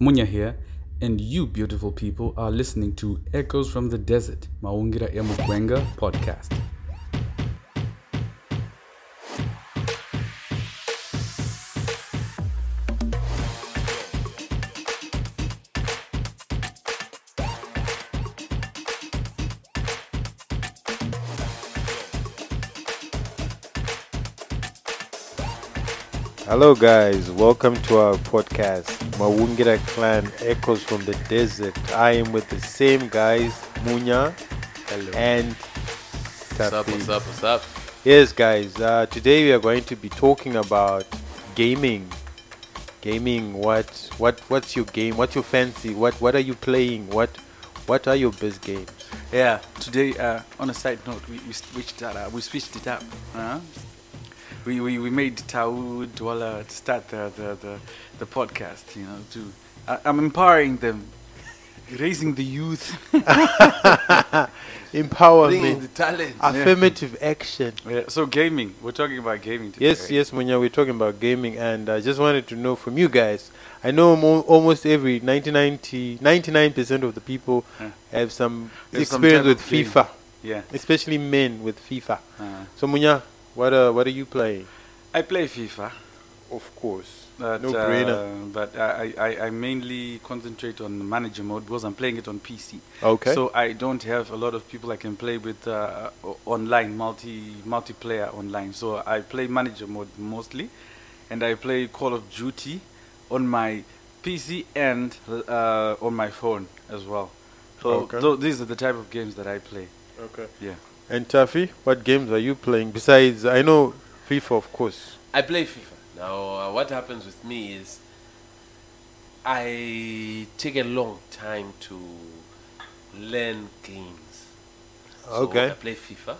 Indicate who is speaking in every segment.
Speaker 1: Munya here, and you beautiful people are listening to Echoes from the Desert, Maungira Emugwenga podcast.
Speaker 2: Hello, guys. Welcome to our podcast, Mawungira Clan Echoes from the Desert. I am with the same guys, Munya
Speaker 3: Hello.
Speaker 2: and
Speaker 3: What's up, what's up, what's up?
Speaker 2: Yes, guys. Uh, today we are going to be talking about gaming. Gaming. What? What? What's your game? What's your fancy? What? What are you playing? What? What are your best games?
Speaker 1: Yeah, today, uh, on a side note, we, we switched that up. We switched it up. Uh, we, we, we made Tau Dwala to start the, the, the, the podcast, you know, to I, I'm empowering them, raising the youth.
Speaker 3: Bringing
Speaker 2: Empowerment.
Speaker 3: the talent.
Speaker 2: Affirmative action.
Speaker 1: Yeah, so gaming, we're talking about gaming today.
Speaker 2: Yes,
Speaker 1: right?
Speaker 2: yes, Munya, we're talking about gaming, and I just wanted to know from you guys. I know mo- almost every 99 99% of the people
Speaker 1: Yeah.
Speaker 2: have some
Speaker 1: There's
Speaker 2: experience
Speaker 1: type
Speaker 2: with
Speaker 1: of game.
Speaker 2: FIFA,
Speaker 1: Yeah.
Speaker 2: especially men with FIFA.
Speaker 1: Uh,
Speaker 2: So, Munya, what, uh, what are you playing?
Speaker 1: I play FIFA.
Speaker 2: Of course.
Speaker 1: But,
Speaker 2: No
Speaker 1: uh,
Speaker 2: brainer.
Speaker 1: But I, I, I mainly concentrate on manager mode because I'm playing it on PC.
Speaker 2: Okay.
Speaker 1: So I don't have a lot of people I can play with uh, online, multi multiplayer online. So I play manager mode mostly, and I play Call of Duty on my PC and uh, on my phone as well. So
Speaker 2: Okay.
Speaker 1: tho- these are the type of games that I play.
Speaker 2: okay.
Speaker 1: Yeah.
Speaker 2: And Taffy, what games are you playing? Besides, I know FIFA, of course.
Speaker 3: I play FIFA. Now, uh, what happens with me is I take a long time to learn games. So
Speaker 2: Okay.
Speaker 3: I play FIFA.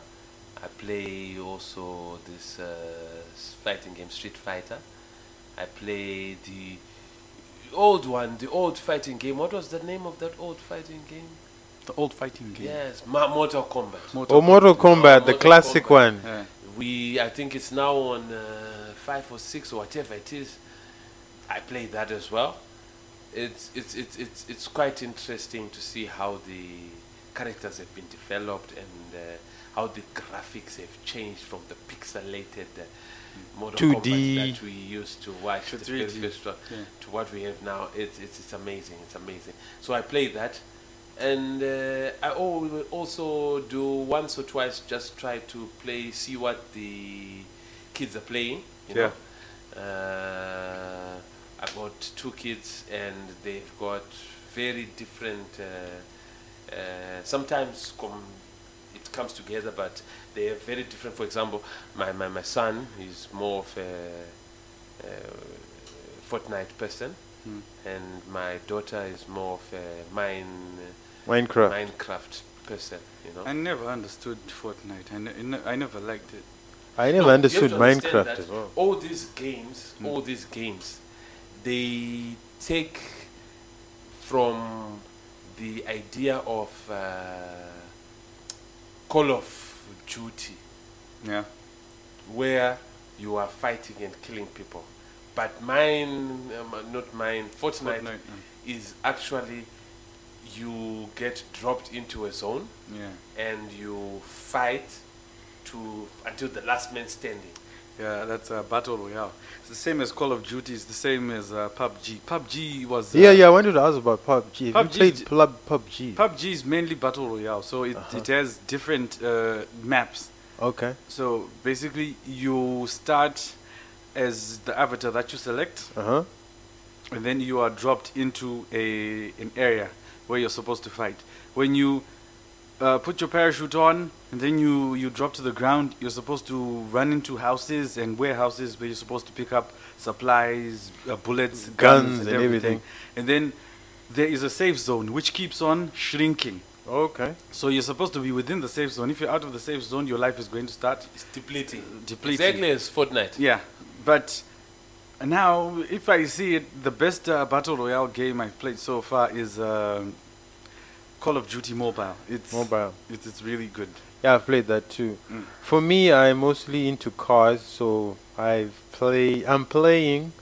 Speaker 3: I play also this uh, fighting game, Street Fighter. I play the old one, the old fighting game. What was the name of that old fighting game?
Speaker 1: The old fighting game.
Speaker 3: Yes, Ma- Mortal Kombat.
Speaker 1: Mortal
Speaker 2: Oh, Mortal Kombat, the
Speaker 3: Mortal
Speaker 2: classic
Speaker 3: Kombat.
Speaker 2: one.
Speaker 1: Yeah.
Speaker 3: We, I think it's now on uh, five or six or whatever it is. I play that as well. It's it's it's it's it's quite interesting to see how the characters have been developed and uh, how the graphics have changed from the pixelated uh, Mortal
Speaker 2: 2D.
Speaker 3: Kombat that we used to watch
Speaker 1: To
Speaker 3: the
Speaker 1: 3D. Yeah.
Speaker 3: to what we have now. It's it's it's amazing. It's amazing. So I play that, and uh, I also do once or twice. Just try to play, see what the kids are playing. You know. Uh, I've got two kids, and they've got very different. Uh, uh, sometimes com- it comes together, but they are very different. For example, my, my, my son is more of a, a Fortnite person,
Speaker 1: Hmm.
Speaker 3: and my daughter is more of a mine,
Speaker 2: Minecraft.
Speaker 3: Minecraft person. You know.
Speaker 1: I never understood Fortnite. I, ne- I never liked it.
Speaker 2: I never
Speaker 3: No, you have
Speaker 2: understood
Speaker 3: to understand
Speaker 2: Minecraft
Speaker 3: that
Speaker 2: as well.
Speaker 3: All these games,
Speaker 1: Mm.
Speaker 3: all these games, they take from the idea of uh, Call of Duty,
Speaker 1: Yeah.
Speaker 3: where you are fighting and killing people. But mine, um, not mine, Fortnite,
Speaker 1: Fortnite.
Speaker 3: is actually you get dropped into a zone
Speaker 1: Yeah.
Speaker 3: and you fight to until the last man standing.
Speaker 1: Yeah, that's a battle royale. It's the same as Call of Duty. It's the same as uh, PUBG. PUBG was. Uh,
Speaker 2: Yeah, yeah, I wanted to ask about PUBG. Have
Speaker 1: PUBG
Speaker 2: you played
Speaker 1: j-
Speaker 2: Plub- PUBG?
Speaker 1: PUBG is mainly battle royale, so it,
Speaker 2: Uh-huh.
Speaker 1: it has different uh, maps.
Speaker 2: Okay.
Speaker 1: So basically, you start as the avatar that you select,
Speaker 2: Uh huh.
Speaker 1: and then you are dropped into a an area where you're supposed to fight. When you uh, put your parachute on, and then you, you drop to the ground, you're supposed to run into houses and warehouses where you're supposed to pick up supplies, uh, bullets, guns,
Speaker 2: Guns
Speaker 1: and,
Speaker 2: and
Speaker 1: everything.
Speaker 2: everything.
Speaker 1: And then there is a safe zone which keeps on shrinking.
Speaker 2: Okay.
Speaker 1: So you're supposed to be within the safe zone. If you're out of the safe zone, your life is going to start
Speaker 3: It's depleting.
Speaker 1: depleting.
Speaker 3: Exactly as Fortnite.
Speaker 1: Yeah, but now if I see it, the best uh, battle royale game I've played so far is um Call of Duty Mobile. It's
Speaker 2: Mobile.
Speaker 1: It's, it's really good.
Speaker 2: Yeah, I've played that too.
Speaker 1: Mm.
Speaker 2: For me, I'm mostly into cars, so I've play. I'm playing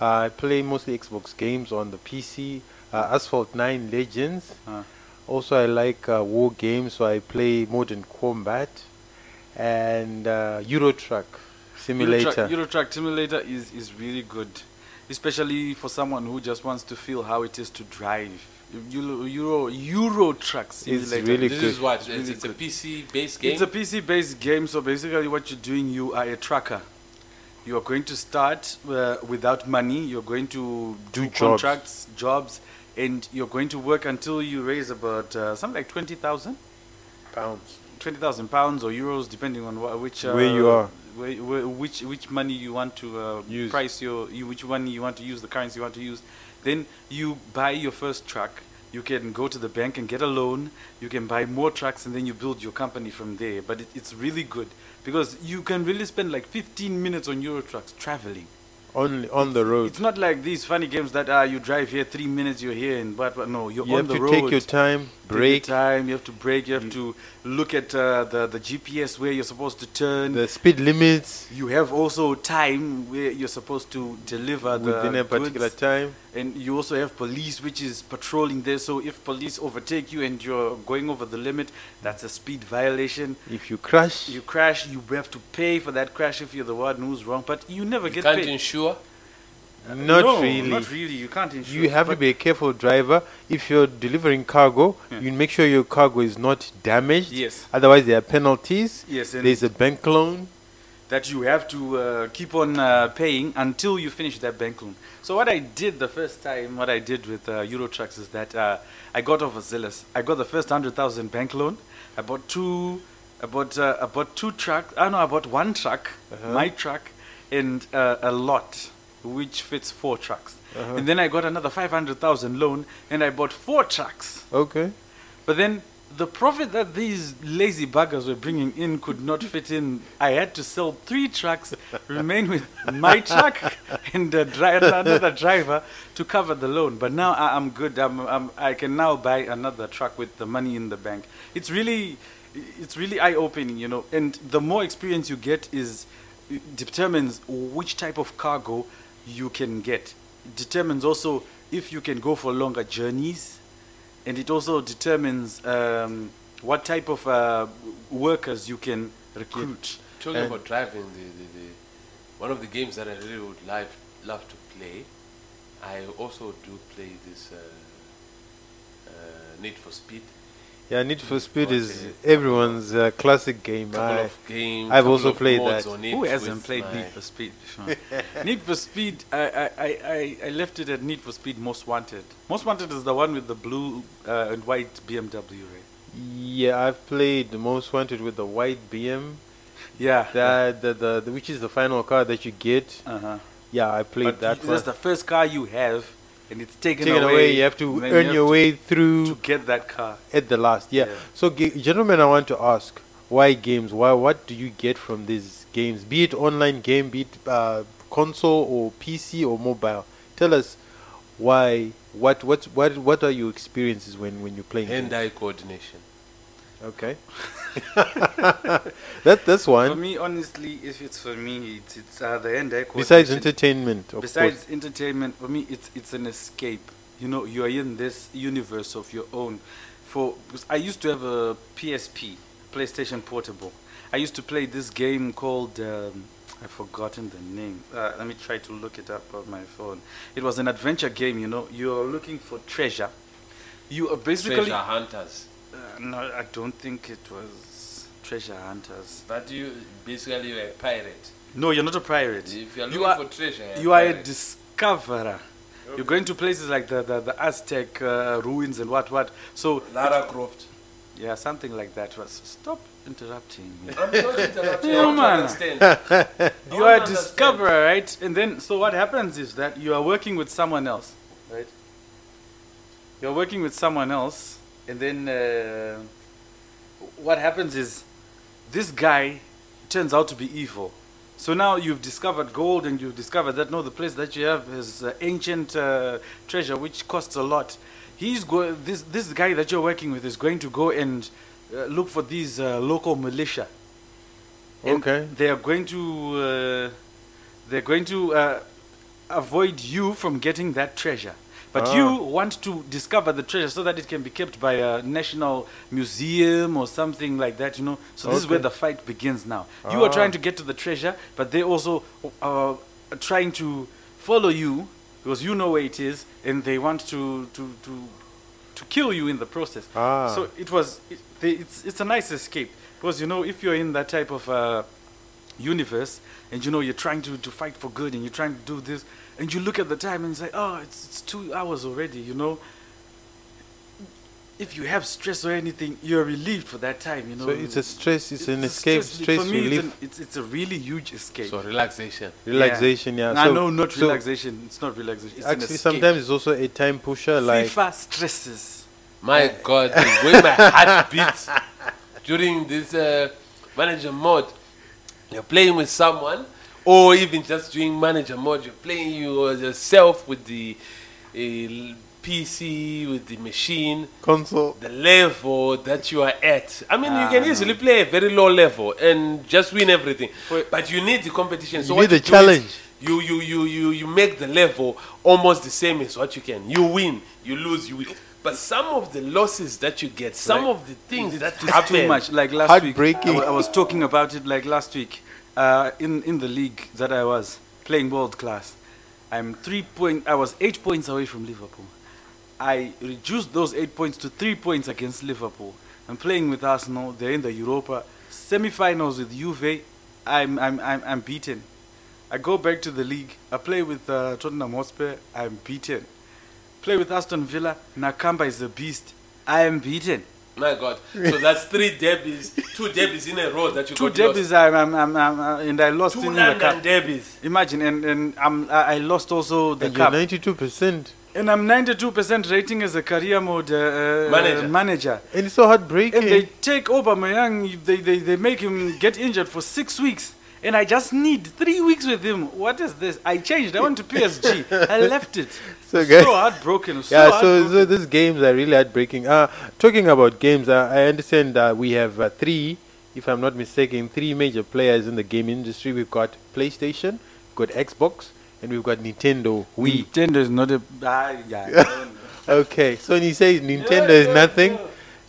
Speaker 2: Uh, I play mostly Xbox games on the PC. Uh, Asphalt 9 Legends.
Speaker 1: Uh.
Speaker 2: Also, I like uh, war games, so I play Modern Combat and uh, Euro Truck Simulator.
Speaker 1: Euro Truck, Euro Truck Simulator is, is really good, especially for someone who just wants to feel how it is to drive. Euro Euro, Euro Truck Simulator.
Speaker 2: really
Speaker 3: This
Speaker 2: good.
Speaker 3: is what? It's,
Speaker 1: really
Speaker 3: it's a. PC based game.
Speaker 1: It's a PC based game, so basically, what you're doing, you are a trucker. You are going to start uh, without money, you're going to do,
Speaker 2: Do jobs.
Speaker 1: contracts, jobs, and you're going to work until you raise about uh, something like 20,000.
Speaker 2: Pounds.
Speaker 1: 20,000 pounds or euros, depending on wha- which uh,
Speaker 2: Where you are.
Speaker 1: where, where, which which money you want to uh,
Speaker 2: Use.
Speaker 1: price your you, which money you want to use, the currency you want to use. Then you buy your first truck. You can go to the bank and get a loan. You can buy more trucks, and then you build your company from there. But it, it's really good because you can really spend like 15 minutes on Euro trucks traveling.
Speaker 2: On on the road.
Speaker 1: It's not like these funny games that uh, you drive here three minutes, you're here, and but, but no, you're
Speaker 2: you
Speaker 1: on
Speaker 2: have
Speaker 1: the
Speaker 2: to
Speaker 1: road.
Speaker 2: take your time,
Speaker 1: Take your
Speaker 2: brake,
Speaker 1: time. You have to break. You have to look at uh, the the GPS where you're supposed to turn.
Speaker 2: the speed limits
Speaker 1: you have also time where you're supposed to deliver the
Speaker 2: within a particular
Speaker 1: goods.
Speaker 2: time.
Speaker 1: and you also have police which is patrolling there. So if police overtake you and you're going over the limit, that's a speed violation.
Speaker 2: If you crash,
Speaker 1: You crash, you have to pay for that crash if you're the one who's wrong. But you never
Speaker 3: you
Speaker 1: get
Speaker 3: can't
Speaker 1: paid.
Speaker 3: insure.
Speaker 2: Not
Speaker 1: no,
Speaker 2: really.
Speaker 1: Not really. You can't insure.
Speaker 2: You have to be a careful driver. If you're delivering cargo,
Speaker 1: Yeah.
Speaker 2: you make sure your cargo is not damaged.
Speaker 1: Yes.
Speaker 2: Otherwise, there are penalties.
Speaker 1: Yes, and
Speaker 2: There's a bank loan.
Speaker 1: that you have to uh, keep on uh, paying until you finish that bank loan. So what I did the first time, what I did with uh, Eurotrucks is that uh, I got overzealous. I got the first hundred thousand bank loan. I bought two, I bought, uh, I bought two trucks. I know I bought one truck,
Speaker 2: Uh-huh.
Speaker 1: my truck, and uh, a lot, which fits four trucks.
Speaker 2: Uh-huh.
Speaker 1: And then I got another five hundred thousand loan, and I bought four trucks.
Speaker 2: Okay.
Speaker 1: But then the profit that these lazy buggers were bringing in could not fit in. I had to sell three trucks, remain with my truck and a dri- another driver to cover the loan. But now I, I'm good. I'm, I'm, I can now buy another truck with the money in the bank. It's really, it's really eye-opening, you know. And the more experience you get is determines which type of cargo you can get. It determines also if you can go for longer journeys and it also determines um, what type of uh, workers you can recruit.
Speaker 3: Talking
Speaker 2: And-
Speaker 3: about driving, the, the, the one of the games that I really would love love to play. I also do play this uh, uh, Need for Speed.
Speaker 2: Yeah, Need for Speed is
Speaker 3: a
Speaker 2: everyone's uh, classic game.
Speaker 3: Couple
Speaker 2: I,
Speaker 3: of games.
Speaker 2: I've also
Speaker 3: of
Speaker 2: played
Speaker 3: mods
Speaker 2: that.
Speaker 3: on it
Speaker 1: Who hasn't played Need for Speed before? Need for Speed, I, I, I, I, I left it at Need for Speed Most Wanted. Most Wanted is the one with the blue uh, and white BMW, right?
Speaker 2: yeah, I've played Most Wanted with the white BM.
Speaker 1: Yeah.
Speaker 2: That the, the, the which is the final car that you get.
Speaker 1: Uh-huh.
Speaker 2: Yeah, I played
Speaker 1: But
Speaker 2: that
Speaker 1: y-
Speaker 2: one.
Speaker 1: that's the first car you have, and it's taken,
Speaker 2: Taken away, you have to earn
Speaker 1: you
Speaker 2: your
Speaker 1: have
Speaker 2: way through
Speaker 1: to get that car.
Speaker 2: at the last. Yeah.
Speaker 1: Yeah.
Speaker 2: So, ga- gentlemen, I want to ask, why games? Why? What do you get from these games? Be it online game, be it uh, console or PC or mobile. Tell us why. What? What? What? What are your experiences when when you're playing? games?
Speaker 3: Hand-eye coordination.
Speaker 2: Okay. that that's
Speaker 1: For
Speaker 2: one.
Speaker 1: For me, honestly, if it's for me, it's, it's uh, the end.
Speaker 2: Besides entertainment, of
Speaker 1: Besides
Speaker 2: course.
Speaker 1: entertainment, for me, it's it's an escape. You know, you are in this universe of your own. For because I used to have a PSP, PlayStation Portable. I used to play this game called um, I've forgotten the name. Uh, let me try to look it up on my phone. It was an adventure game. You know, you are looking for treasure. You are basically.
Speaker 3: Treasure hunters.
Speaker 1: Uh, no, I don't think it was Treasure Hunters.
Speaker 3: But you basically you're a pirate.
Speaker 1: No, you're not a pirate.
Speaker 3: If you're
Speaker 1: You
Speaker 3: looking
Speaker 1: are-
Speaker 3: for treasure,
Speaker 1: You are a
Speaker 3: pirate.
Speaker 1: discoverer. You're going to places like the, the, the Aztec uh, ruins and what what. So
Speaker 3: Lara Croft.
Speaker 1: yeah, something like that. Was stop interrupting me.
Speaker 3: I'm not interrupting. Want
Speaker 1: man.
Speaker 3: understand.
Speaker 1: you are a discoverer, right? And then so what happens is that you are working with someone else, right? You're working with someone else, and then uh, what happens is this guy turns out to be evil. So now you've discovered gold, and you've discovered that no, the place that you have is uh, ancient uh, treasure, which costs a lot. He's go- this this guy that you're working with is going to go and uh, look for these uh, local militia. And
Speaker 2: Okay.
Speaker 1: They are going to uh, they're going to uh, avoid you from getting that treasure. But
Speaker 2: Ah.
Speaker 1: you want to discover the treasure so that it can be kept by a national museum or something like that, you know. So this is where the fight begins now. You are
Speaker 2: Ah.
Speaker 1: trying to get to the treasure, but they also uh, are trying to follow you because you know where it is, and they want to to to to kill you in the process.
Speaker 2: Ah.
Speaker 1: So it was it, they, it's it's a nice escape because you know if you're in that type of uh, universe and you know you're trying to, to fight for good and you're trying to do this and you look at the time and say, oh it's, it's two hours already you know if you have stress or anything you're relieved for that time you know
Speaker 2: So it's a stress. It's, an escape,
Speaker 1: stress,
Speaker 2: stress
Speaker 1: for me
Speaker 2: relief,
Speaker 1: It's, an, it's it's a really huge escape
Speaker 3: So relaxation.
Speaker 2: relaxation. Yeah.
Speaker 1: I
Speaker 2: so,
Speaker 1: know not
Speaker 2: so
Speaker 1: relaxation it's not relaxation it's
Speaker 2: Actually,
Speaker 1: escape.
Speaker 2: sometimes it's also a time pusher. Like
Speaker 1: FIFA stresses
Speaker 3: My God, the way my heart beats during this uh, manager mode. You're playing with someone, or even just doing manager mode. You're playing you yourself with the uh, PC, with the machine,
Speaker 2: console.
Speaker 3: the level that you are at. I mean, you
Speaker 1: Ah,
Speaker 3: can
Speaker 1: no.
Speaker 3: easily play a very low level and just win everything.
Speaker 1: For-
Speaker 3: But you need the competition. So
Speaker 2: You need the
Speaker 3: do is
Speaker 2: challenge.
Speaker 3: You, you, you, you, you make the level almost the same as what you can. You win, you lose, you win. But some of the losses that you get, some
Speaker 1: Like,
Speaker 3: of the things that happen,
Speaker 1: too much. Like last week,
Speaker 2: Heartbreaking.
Speaker 1: I, was talking about it. Like last week, uh, in in the league that I was playing world class, I'm three point. I was eight points away from Liverpool. I reduced those eight points to three points against Liverpool. I'm playing with Arsenal. They're in the Europa semi-finals with Juve. I'm I'm I'm, I'm beaten. I go back to the league. I play with uh, Tottenham Hotspur. I'm beaten. Play with Aston Villa. Nakamba is a beast. I am beaten.
Speaker 3: my God. So that's three derbies, two derbies in a row that you
Speaker 1: Two
Speaker 3: got lost.
Speaker 1: derbies, I'm, I'm, I'm, I'm, uh, and I lost
Speaker 3: Two
Speaker 1: in the
Speaker 3: London
Speaker 1: cup.
Speaker 3: derbies.
Speaker 1: Imagine, and, and I'm, I I lost also the
Speaker 2: And you're
Speaker 1: cup.
Speaker 2: 92 percent,
Speaker 1: And I'm 92% rating as a career mode uh, uh,
Speaker 3: Manager.
Speaker 1: manager.
Speaker 2: and it's so heartbreaking.
Speaker 1: And they take Aubameyang, they, they, they make him get injured for six weeks. And I just need three weeks with him. What is this? I changed. I went to PSG. I left it.
Speaker 2: So,
Speaker 1: So, heartbroken. So
Speaker 2: yeah, so,
Speaker 1: heartbroken.
Speaker 2: so these games are really heartbreaking. Uh, talking about games, uh, I understand that we have uh, three, if I'm not mistaken, three major players in the game industry. We've got PlayStation, we've got Xbox, and we've got Nintendo. We
Speaker 1: Nintendo is not a. Ah, yeah. I don't know.
Speaker 2: okay. So when you say Nintendo is nothing,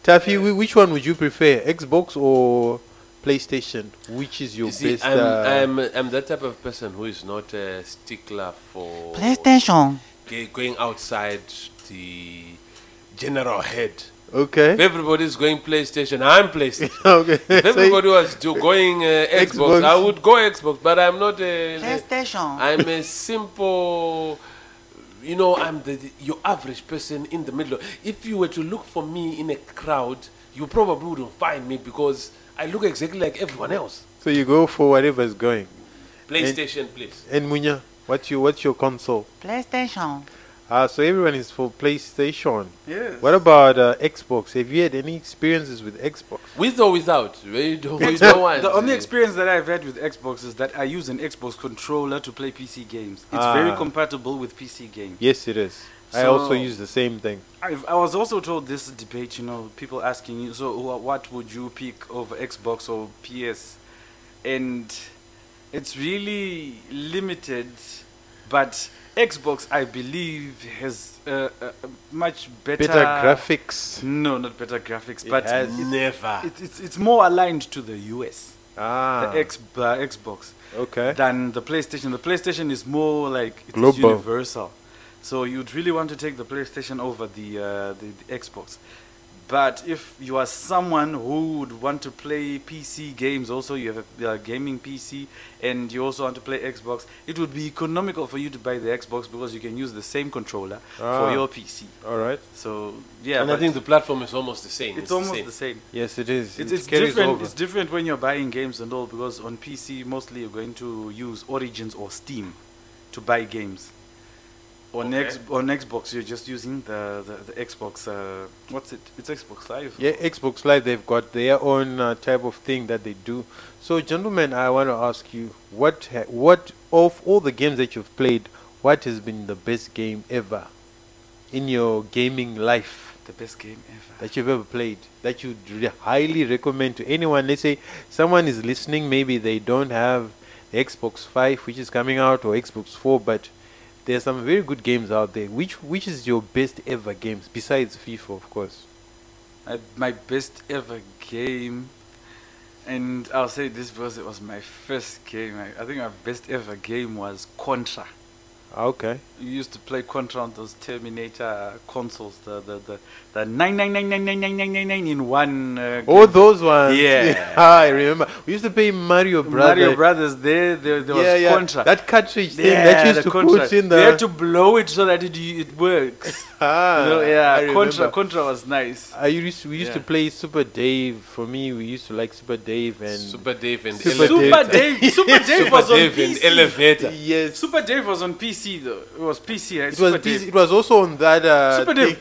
Speaker 2: Taffy, whi- which one would you prefer, Xbox or PlayStation? Which is your
Speaker 3: You see,
Speaker 2: best?
Speaker 3: I'm,
Speaker 2: uh,
Speaker 3: I'm, I'm that type of person who is not a stickler for
Speaker 4: PlayStation.
Speaker 3: ga- going outside the general head.
Speaker 2: okay.
Speaker 3: If everybody's going PlayStation, I'm PlayStation.
Speaker 2: okay.
Speaker 3: If
Speaker 2: So
Speaker 3: everybody was do going uh, Xbox,
Speaker 2: Xbox.
Speaker 3: I would go Xbox. But I'm not a.
Speaker 4: PlayStation.
Speaker 3: I'm a simple. You know, I'm the, the your average person in the middle. If you were to look for me in a crowd, you probably wouldn't find me because I look exactly like everyone else.
Speaker 2: so you go for whatever is going.
Speaker 3: PlayStation, please.
Speaker 2: And Munya, what's your what's your console?
Speaker 4: PlayStation.
Speaker 2: Ah, so everyone is for PlayStation.
Speaker 1: Yes.
Speaker 2: What about uh, Xbox? Have you had any experiences with Xbox?
Speaker 3: With or without? We don't, we don't.
Speaker 1: The only experience that I've had with Xbox is that I use an Xbox controller to play PC games. It's very
Speaker 2: Ah.
Speaker 1: compatible with PC games.
Speaker 2: Yes, it is. I also use the same thing.
Speaker 1: I've, I was also told this debate, you know, people asking you, so wha- what would you pick over Xbox or PS? And it's really limited, but Xbox, I believe, has uh, uh, much better,
Speaker 2: Better graphics.
Speaker 1: No, not better graphics,
Speaker 2: It
Speaker 1: but
Speaker 2: has-
Speaker 3: Never.
Speaker 1: it, it's it's more aligned to the US,
Speaker 2: Ah,
Speaker 1: the X, uh, Xbox.
Speaker 2: okay.
Speaker 1: than the PlayStation. The PlayStation is more like it's
Speaker 2: Global.
Speaker 1: universal. So you'd really want to take the PlayStation over the, uh, the the Xbox. But if you are someone who would want to play PC games, also you have a uh, gaming PC, and you also want to play Xbox, it would be economical for you to buy the Xbox because you can use the same controller
Speaker 2: Ah.
Speaker 1: for your PC.
Speaker 2: All right.
Speaker 1: So yeah,
Speaker 3: and I think the platform is almost the same.
Speaker 1: it's,
Speaker 3: the
Speaker 1: almost
Speaker 3: same.
Speaker 1: the same.
Speaker 2: Yes, it is.
Speaker 1: It's,
Speaker 2: it
Speaker 1: it's
Speaker 2: carries
Speaker 1: different.
Speaker 2: over.
Speaker 1: It's different when you're buying games and all because on PC mostly you're going to use Origins or Steam to buy games. On
Speaker 3: Okay.
Speaker 1: X on Xbox you're just using the the, the Xbox. Uh, what's it? It's Xbox Live.
Speaker 2: Yeah, Xbox Live, they've got their own uh, type of thing that they do. So, gentlemen, I want to ask you, what, ha- what of all the games that you've played, what has been the best game ever in your gaming life
Speaker 1: The best game ever.
Speaker 2: that you've ever played that you re- highly recommend to anyone? Let's say someone is listening, maybe they don't have the Xbox 5, which is coming out, or Xbox 4, but there's some very good games out there. Which which is your best ever games besides FIFA, of course?
Speaker 1: I, my best ever game, and I'll say this because it was my first game. I, I think my best ever game was Contra.
Speaker 2: Ah, Okay.
Speaker 1: You used to play Contra on those Terminator consoles, the the the, the nine nine nine nine nine nine nine nine nine in one. Uh,
Speaker 2: Oh,
Speaker 1: game.
Speaker 2: those ones.
Speaker 1: Yeah.
Speaker 2: I remember. We used to play Mario Brothers.
Speaker 1: Mario Brothers. There, there, there
Speaker 2: yeah,
Speaker 1: was
Speaker 2: yeah.
Speaker 1: Contra.
Speaker 2: That cartridge thing
Speaker 1: yeah,
Speaker 2: that you used
Speaker 1: the
Speaker 2: to
Speaker 1: Contra.
Speaker 2: put in the.
Speaker 1: They had to blow it so that it it works.
Speaker 2: ah,
Speaker 1: You know,
Speaker 2: I
Speaker 1: yeah,
Speaker 2: remember.
Speaker 1: Contra. Contra was nice.
Speaker 2: I used we used to
Speaker 1: Yeah.
Speaker 2: play Super Dave. For me, we used to like Super Dave and
Speaker 3: Super Dave and
Speaker 2: Super
Speaker 1: Super
Speaker 2: Dave.
Speaker 1: Dave. Super Dave
Speaker 3: Super
Speaker 1: was on
Speaker 3: Dave and
Speaker 1: PC.
Speaker 3: Elevator.
Speaker 2: yes,
Speaker 1: Super Dave was on PC though. It was PC. Right?
Speaker 2: it was
Speaker 1: Super
Speaker 2: this,
Speaker 1: Dave.
Speaker 2: it was also on that. Uh,
Speaker 1: Super
Speaker 2: thing.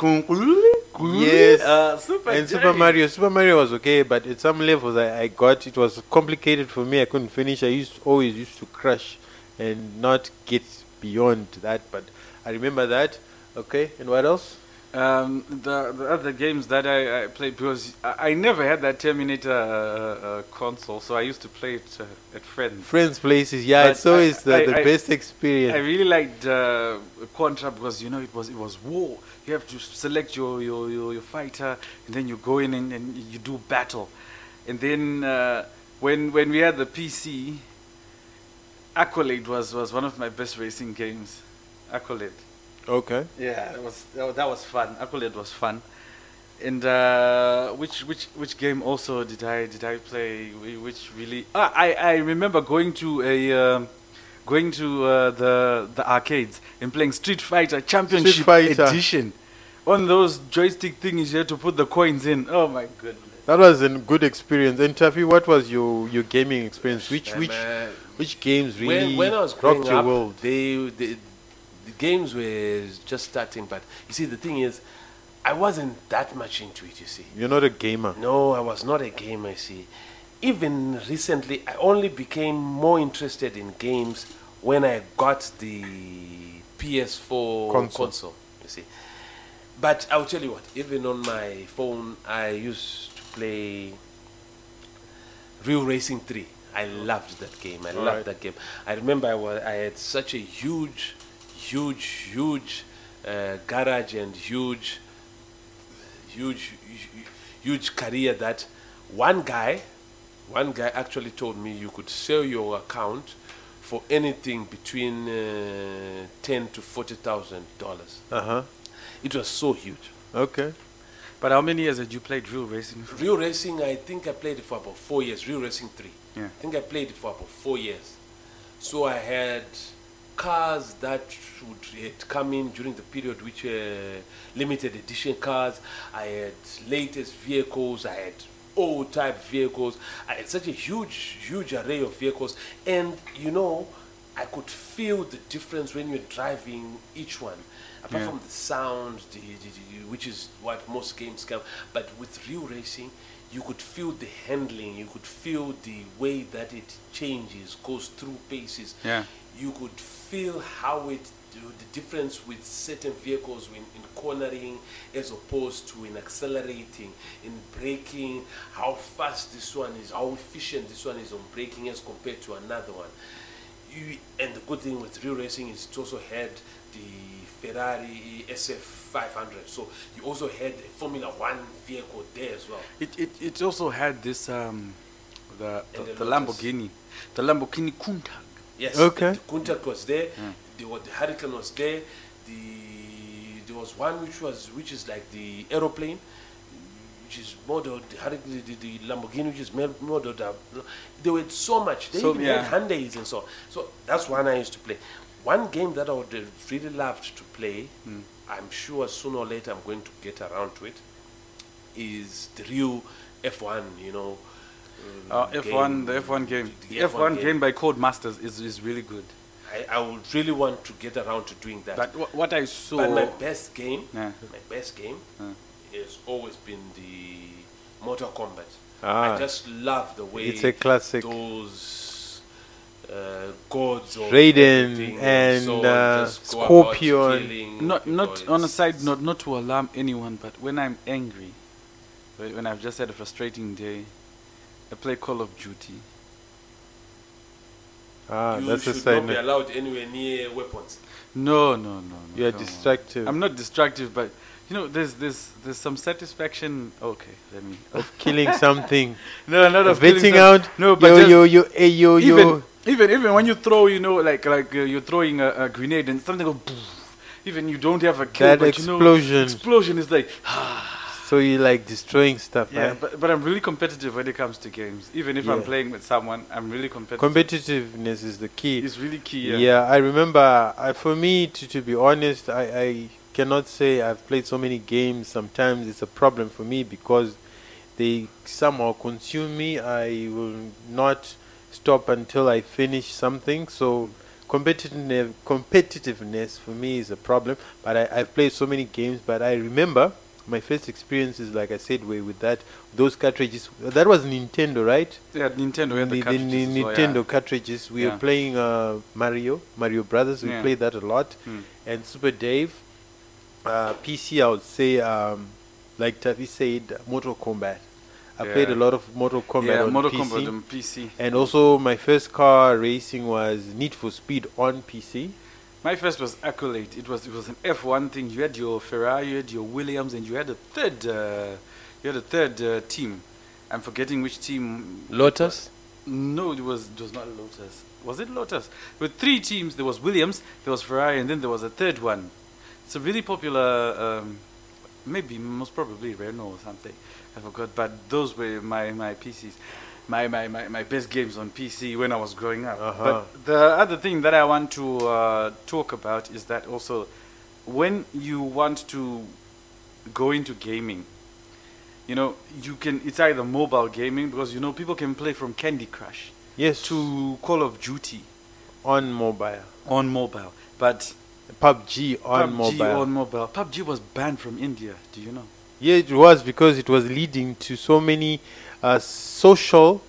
Speaker 1: Dave.
Speaker 2: Yes.
Speaker 1: Uh, Super
Speaker 2: and. Super Mario, Super Mario was okay, but at some levels I, I got it was complicated for me. I couldn't finish. I used always used to crash and not get beyond that. But I remember that. Okay, and what else?
Speaker 1: Um, the the other games that I, I played because I, I never had that Terminator uh, uh, console, so I used to play it uh, at friends.
Speaker 2: Friends' places. Yeah,
Speaker 1: But
Speaker 2: it's always the,
Speaker 1: I-
Speaker 2: the
Speaker 1: I-
Speaker 2: best experience.
Speaker 1: I really liked uh, Contra because you know it was it was war. You have to select your your, your, your fighter, and then you go in and, and you do battle. And then uh, when when we had the PC, Accolade was, was one of my best racing games. Accolade.
Speaker 2: okay.
Speaker 1: Yeah, that was that, wa- that was fun. Accolade was fun. And uh, which which which game also did I did I play? Which really ah, I I remember going to a um, going to uh, the the arcades and playing Street Fighter Championship
Speaker 2: Fighter.
Speaker 1: Edition. On those joystick things you had to put the coins in. Oh my goodness!
Speaker 2: That was a good experience. And Taffy, what was your, your gaming experience? Which which
Speaker 3: uh,
Speaker 2: which games really
Speaker 3: when, when I was growing
Speaker 2: rocked your
Speaker 3: up,
Speaker 2: world?
Speaker 3: They, they, the games were just starting. But you see, the thing is, I wasn't that much into it. You see,
Speaker 2: You're not a gamer.
Speaker 3: no, I was not a gamer. You see, even recently, I only became more interested in games when I got the PS4
Speaker 2: Console.
Speaker 3: console. you see, but I'll tell you what. Even on my phone, I used to play Real Racing 3. I loved that game. I loved
Speaker 2: Alright.
Speaker 3: that game. I remember I, was, I had such a huge, huge, huge uh, garage and huge, huge, huge, huge career that one guy, one guy actually told me you could sell your account for anything between uh, ten to forty thousand dollars.
Speaker 2: Uh huh.
Speaker 3: It was so huge.
Speaker 2: Okay.
Speaker 1: But how many years did you play real racing?
Speaker 3: Real Racing, I think I played it for about four years. Real Racing 3.
Speaker 1: Yeah.
Speaker 3: I think I played it for about four years. So I had cars that would had come in during the period which uh, limited edition cars. I had latest vehicles. I had old type vehicles. Uh, I had such a huge, huge array of vehicles. And you know, I could feel the difference when you're driving each one. Apart
Speaker 1: Yeah.
Speaker 3: from the sound, the, the, the, which is what most games come, but with real racing, you could feel the handling, you could feel the way that it changes, goes through paces.
Speaker 1: Yeah.
Speaker 3: You could feel how it, the the difference with certain vehicles in, in cornering as opposed to in accelerating, in braking, how fast this one is, how efficient this one is on braking as compared to another one. You, and the good thing with real racing is it also had the Ferrari SF500. So you also had a Formula One vehicle there as well.
Speaker 1: It, it, it also had this um, the the,
Speaker 3: the
Speaker 1: the Lamborghini, the Lamborghini Countach.
Speaker 3: Yes.
Speaker 2: Okay.
Speaker 3: The, the Countach was there. The, wa- the Hurricane was there. The there was one which was which is like the aeroplane, which is modeled the Hurricane, the, the, Lamborghini, which is modeled. Uh, there were so much. They
Speaker 1: So,
Speaker 3: even
Speaker 1: yeah.
Speaker 3: had Hyundai's and so on. So that's one I used to play. One game that I would have really loved to play.
Speaker 1: Hmm.
Speaker 3: I'm sure sooner or later I'm going to get around to it. Is the real F1? You know.
Speaker 1: Uh,
Speaker 3: um,
Speaker 1: F1, the F1 game.
Speaker 3: the
Speaker 1: The F1 game by Codemasters is, is really good.
Speaker 3: I, I would really want to get around to doing that.
Speaker 1: But wh- what I saw,
Speaker 3: But my best game,
Speaker 1: Yeah.
Speaker 3: my best game,
Speaker 1: Yeah.
Speaker 3: has always been the Mortal Kombat.
Speaker 2: Ah.
Speaker 3: I just love the way
Speaker 2: It's a classic.
Speaker 3: those uh, gods of
Speaker 2: Raiden
Speaker 3: everything
Speaker 2: and,
Speaker 3: so
Speaker 2: uh,
Speaker 3: just go about
Speaker 2: Scorpion.
Speaker 1: not not on a side note, not to alarm anyone, but when I'm angry, when when I've just had a frustrating day, I play Call of Duty.
Speaker 2: Ah,
Speaker 3: you
Speaker 2: that's a
Speaker 3: should
Speaker 2: sign.
Speaker 3: not be allowed anywhere near weapons.
Speaker 1: No, no, no, no.
Speaker 2: You are
Speaker 1: come on. I'm not distractive, but you know, there's there's there's some satisfaction. Okay, let me.
Speaker 2: of killing something.
Speaker 1: No, not of killing
Speaker 2: Vetting out.
Speaker 1: No, but
Speaker 2: yo,
Speaker 1: just
Speaker 2: yo, yo, hey, yo, yo.
Speaker 1: even even even when you throw, you know, like like uh, you're throwing a, a grenade and something goes. poof, Even you don't have a kill,
Speaker 2: That
Speaker 1: but you know,
Speaker 2: explosion.
Speaker 1: explosion is like.
Speaker 2: So you like destroying stuff,
Speaker 1: Yeah,
Speaker 2: right?
Speaker 1: but, but I'm really competitive when it comes to games. Even if I'm playing with someone, I'm really competitive.
Speaker 2: Competitiveness is the key.
Speaker 1: it's really key.
Speaker 2: Yeah,
Speaker 1: Yeah.
Speaker 2: I remember. I, for me, to, to be honest, I, I cannot say I've played so many games. Sometimes it's a problem for me because they somehow consume me. I will not stop until I finish something. So competitiveness, competitiveness for me is a problem. But I, I've played so many games. But I remember my first experiences, like I said, were with that those cartridges. That was Nintendo, right?
Speaker 1: Yeah, Nintendo had the,
Speaker 2: the, the
Speaker 1: cartridges
Speaker 2: Ni-
Speaker 1: as well,
Speaker 2: Nintendo
Speaker 1: yeah.
Speaker 2: cartridges. We
Speaker 1: Yeah.
Speaker 2: were playing uh, Mario, Mario Brothers. We
Speaker 1: Yeah.
Speaker 2: played that a lot,
Speaker 1: Hmm.
Speaker 2: and Super Dave. Uh, PC, I would say, um, like Taffy said, Mortal Kombat. I played a lot of Mortal Kombat
Speaker 1: yeah,
Speaker 2: on
Speaker 1: Mortal
Speaker 2: PC,
Speaker 1: Kombat on PC.
Speaker 2: and also my first car racing was Need for Speed on PC.
Speaker 1: My first was Accolade. It was it was an F1 thing. You had your Ferrari, you had your Williams, and you had a third. Uh, you had a third uh, team. I'm forgetting which team.
Speaker 3: Lotus.
Speaker 1: No, it was it was not Lotus. Was it Lotus? With three teams, there was Williams, there was Ferrari, and then there was a third one. It's a really popular, um, maybe most probably Renault or something. I forgot, but those were my my PCs, my my, my, my best games on PC when I was growing up.
Speaker 2: Uh-huh.
Speaker 1: But the other thing that I want to uh, talk about is that also, when you want to go into gaming, you know, you can. It's either mobile gaming because you know people can play from Candy Crush
Speaker 2: Yes,
Speaker 1: to Call of Duty
Speaker 2: on mobile.
Speaker 1: on mobile, but
Speaker 2: PUBG on
Speaker 1: PUBG
Speaker 2: mobile.
Speaker 1: on mobile. PUBG was banned from India. Do you know?
Speaker 2: Yeah, it was because it was leading to so many uh, social,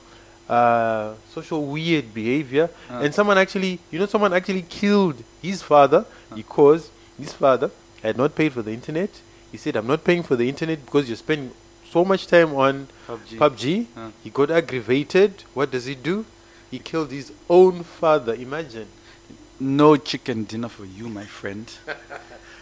Speaker 2: uh, social weird behavior,
Speaker 1: Uh.
Speaker 2: and someone actually, you know, someone actually killed his father because his father had not paid for the internet. He said, "I'm not paying for the internet because you're spending so much time on
Speaker 1: PUBG.
Speaker 2: PUBG."
Speaker 1: Uh.
Speaker 2: He got aggravated. What does he do? He killed his own father. Imagine.
Speaker 1: No chicken dinner for you, my friend.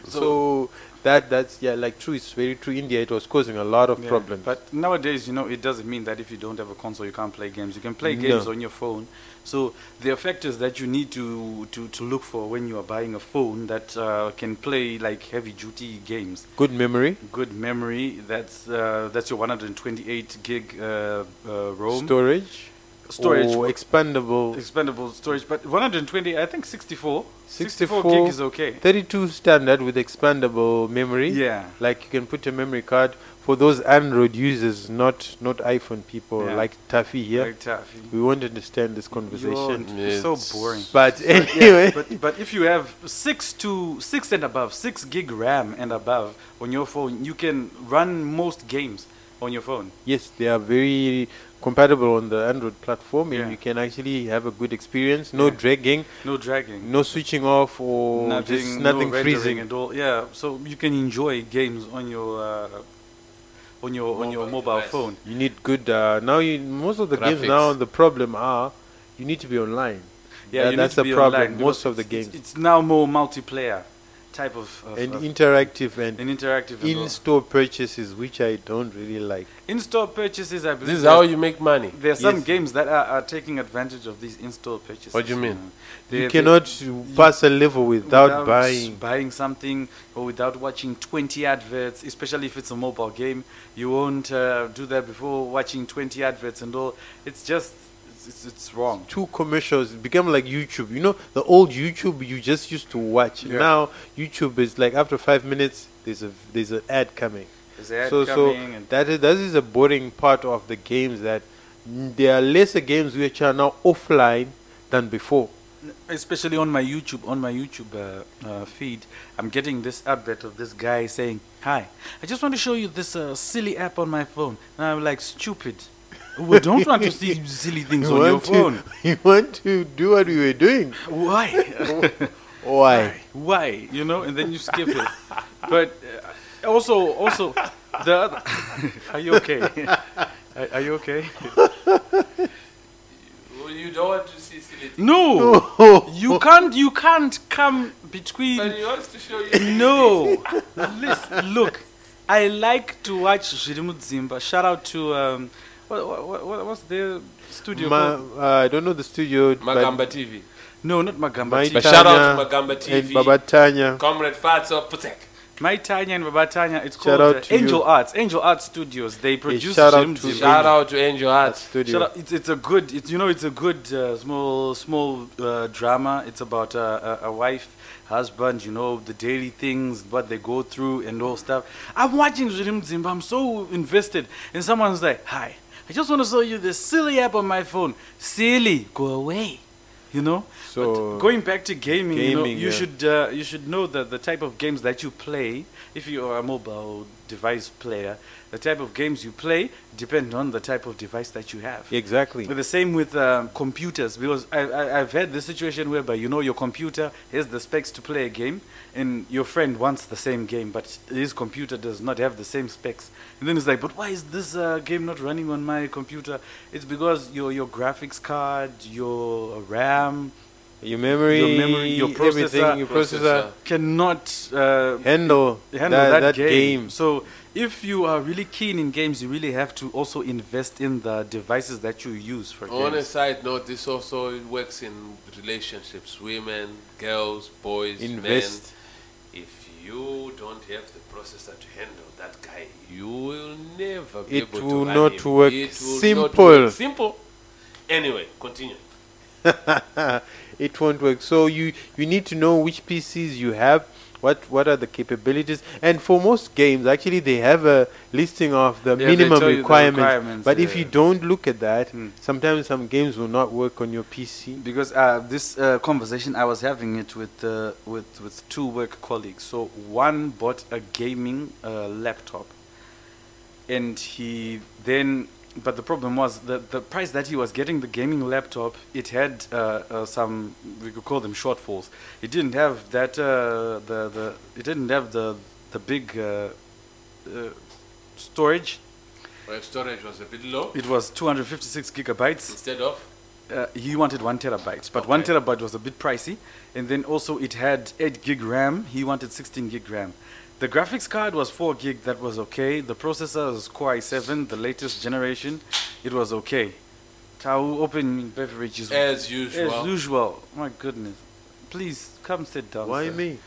Speaker 2: So, that that's yeah, like true. It's very true. India, it was causing a lot of
Speaker 1: Yeah,
Speaker 2: problems.
Speaker 1: But nowadays, you know, it doesn't mean that if you don't have a console, you can't play games. You can play
Speaker 2: No.
Speaker 1: games on your phone. So there are factors that you need to, to, to look for when you are buying a phone that uh, can play like heavy duty games.
Speaker 2: Good memory.
Speaker 1: Good memory. That's uh, that's your 128 gig uh, uh, ROM
Speaker 2: storage,
Speaker 1: storage.
Speaker 2: or expandable.
Speaker 1: expandable storage, but 120, I think 64.
Speaker 2: 64
Speaker 1: gig is okay.
Speaker 2: 32 standard with expandable memory.
Speaker 1: Yeah.
Speaker 2: Like you can put a memory card for those Android users, not not iPhone people
Speaker 1: Yeah.
Speaker 2: like Taffy here.
Speaker 1: Like Taffy.
Speaker 2: We won't understand this conversation.
Speaker 1: You're so boring.
Speaker 2: But
Speaker 1: Yeah,
Speaker 2: anyway,
Speaker 1: but but if you have six to six and above, six gig RAM and above on your phone, you can run most games on your phone.
Speaker 2: yes, they are very compatible on the Android platform, and
Speaker 1: Yeah.
Speaker 2: you can actually have a good experience. No
Speaker 1: Yeah.
Speaker 2: dragging,
Speaker 1: No dragging.
Speaker 2: no switching off, or
Speaker 1: nothing,
Speaker 2: just nothing
Speaker 1: no
Speaker 2: freezing.
Speaker 1: at all. Yeah, so you can enjoy games on your uh, on your on your
Speaker 3: Mobile
Speaker 1: mobile
Speaker 3: device.
Speaker 1: phone.
Speaker 2: You need good. Uh, now, you, most of the games now, the problem are you need to be online.
Speaker 1: Yeah,
Speaker 2: That-
Speaker 1: you
Speaker 2: that's
Speaker 1: need to
Speaker 2: the
Speaker 1: be
Speaker 2: problem, most of the games.
Speaker 1: It's, it's now more multiplayer type of, of,
Speaker 2: and
Speaker 1: of
Speaker 2: interactive and
Speaker 1: and interactive.
Speaker 2: in-store purchases, which I don't really like.
Speaker 1: in-store purchases. I believe
Speaker 3: This is how you make money.
Speaker 1: There are some
Speaker 2: Yes.
Speaker 1: games that are, are taking advantage of these in-store purchases.
Speaker 3: What do you mean?
Speaker 1: They-
Speaker 2: you
Speaker 1: they-
Speaker 2: cannot pass a level without, buying.
Speaker 1: buying something or without watching 20 adverts, especially if it's a mobile game. You won't uh, do that before watching 20 adverts and all. It's just, it's, it's, wrong.
Speaker 2: Two commercials it became like YouTube. You know, the old YouTube you just used to watch.
Speaker 1: Yeah.
Speaker 2: Now YouTube is like after five minutes, there's a there's an ad coming.
Speaker 1: There's an ad
Speaker 2: so so
Speaker 1: coming and
Speaker 2: that is that is a boring part of the games that there are lesser games which are now offline than before.
Speaker 1: especially on my YouTube, on my YouTube uh, uh, feed, I'm getting this advert of this guy saying, "Hi, I just want to show you this uh, silly app on my phone." And I'm like, "Stupid! We don't want to see silly things on your
Speaker 2: want to-
Speaker 1: phone.
Speaker 2: you want to do what we were doing.
Speaker 1: Why?
Speaker 2: Why?
Speaker 1: Why? You know?" And then you skip it. But uh, also, also, the other are you okay? are, are you okay?
Speaker 3: Well, you don't want to see silly things.
Speaker 1: No, you can't. You can't come between.
Speaker 3: But he wants to show you.
Speaker 1: No, listen, look. I like to watch Zviri Mudzimba. Shout out to um, what, what, what, what's their studio
Speaker 2: Ma,
Speaker 1: called?
Speaker 2: uh, I don't know the studio. but
Speaker 3: Magamba TV.
Speaker 1: No, not Magamba.
Speaker 2: My
Speaker 1: TV.
Speaker 3: But shout out to Magamba TV.
Speaker 2: Baba Tanya.
Speaker 3: Comrade Fatso Putek.
Speaker 1: My Tanya and Babatanya. It's
Speaker 2: Shout
Speaker 1: called uh, Angel
Speaker 2: you.
Speaker 1: Arts. Angel Arts Studios. They produce
Speaker 2: shout out to
Speaker 3: Shout out to Angel Arts.
Speaker 2: Studio.
Speaker 1: Shut. It's, it's a good, it's, you know, it's a good uh, small, small uh, drama. It's about uh, a, a wife, husband, you know, the daily things, what they go through and all stuff. I'm watching Zviri Mudzimba. I'm so invested. And someone's like, hi, I just want to show you this silly app on my phone. Silly, go away. You know?
Speaker 2: So-
Speaker 1: but going back to gaming, you, know, you
Speaker 2: yeah.
Speaker 1: should uh, you should know that the type of games that you play, if you are a mobile device player, the type of games you play depend on the type of device that you have.
Speaker 2: Exactly.
Speaker 1: The same with um, computers because I, I, I've had the situation whereby you know your computer has the specs to play a game and your friend wants the same game but his computer does not have the same specs and then it's like but why is this uh, game not running on my computer it's because your your graphics card your RAM
Speaker 2: Your memory,
Speaker 1: Your memory, your
Speaker 2: everything,
Speaker 1: processor-
Speaker 2: your processor,
Speaker 1: cannot uh,
Speaker 2: handle,
Speaker 1: handle
Speaker 2: that,
Speaker 1: that,
Speaker 2: that
Speaker 1: game.
Speaker 2: game.
Speaker 1: So if you are really keen in games, you really have to also invest in the devices that you use for
Speaker 3: On a side note, this also works in relationships. Women, girls, boys,
Speaker 2: Invest.
Speaker 3: men. If you don't have the processor to handle that guy, you will never be
Speaker 2: It
Speaker 3: able
Speaker 2: will
Speaker 3: to run
Speaker 2: not
Speaker 3: him.
Speaker 2: work.
Speaker 3: It will not
Speaker 2: Simple.
Speaker 3: work. Simple. Anyway, continue.
Speaker 2: it won't work. So you you need to know which PCs you have, what what are the capabilities, and for most games, actually they have a listing of the
Speaker 1: Yeah,
Speaker 2: minimum
Speaker 1: you the
Speaker 2: requirements.
Speaker 1: requirements,
Speaker 2: But if you don't look at that,
Speaker 1: Hmm.
Speaker 2: sometimes some games will not work on your PC.
Speaker 1: Because uh, this uh, conversation, I was having it with uh, with with two work colleagues. So one bought a gaming uh, laptop, and he then. But the problem was that the price that he was getting the gaming laptop, it had uh, uh, some we could call them shortfalls. It didn't have that uh, the the it didn't have the the big uh, uh, storage.
Speaker 3: Right, storage was a bit low
Speaker 1: It was 256 gigabytes.
Speaker 3: instead of.
Speaker 1: Uh, he wanted one terabyte, but one terabyte was a bit pricey. And then also it had 8 gig RAM. He wanted 16 gig RAM. The graphics card was 4 gig. That was okay. The processor was Core i7, the latest generation. It was okay. Tau open beverages
Speaker 3: As usual.
Speaker 1: as usual. My goodness. Please come sit down.
Speaker 2: Why
Speaker 1: sir.
Speaker 2: me?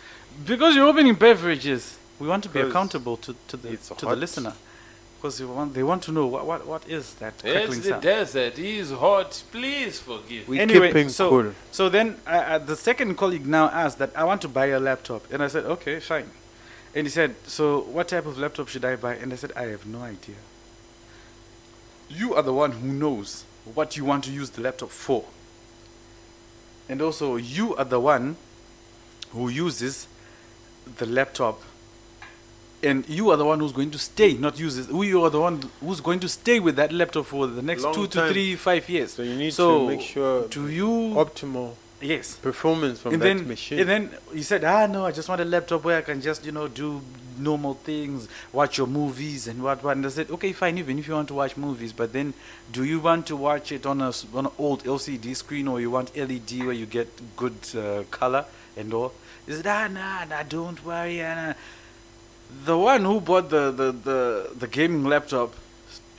Speaker 1: Because you're opening beverages. We want to be accountable to, to the
Speaker 2: it's
Speaker 1: to the listener. Because they want, they want to know what, what, what is that crackling It's
Speaker 3: the
Speaker 1: sound.
Speaker 3: desert. He is hot. Please forgive.
Speaker 2: We
Speaker 1: Anyway,
Speaker 2: keeping
Speaker 1: so-
Speaker 2: cool.
Speaker 1: So then uh, uh, the second colleague now asked that I want to buy a laptop, and I said okay, fine. And he said, so what type of laptop should I buy? And I said I have no idea. You are the one who knows what you want to use the laptop for. And also you are the one who uses the laptop and you are the one who's going to stay, not use it. You are the one who's going to stay with that laptop for the next
Speaker 2: Long
Speaker 1: two to three, five years.
Speaker 2: So you need
Speaker 1: So,
Speaker 2: to make sure
Speaker 1: to you
Speaker 2: optimal
Speaker 1: Yes.
Speaker 2: performance from
Speaker 1: and
Speaker 2: that
Speaker 1: then,
Speaker 2: machine.
Speaker 1: and then he said, ah, no, I just want a laptop where I can just, you know, do normal things, watch your movies and what, what. And I said, okay, fine, even if you want to watch movies, but then do you want to watch it on a on an old LCD screen or you want LED where you get good uh, color and all? He said, ah, nah, nah, don't worry. ah, nah." The one who bought the, the, the, the gaming laptop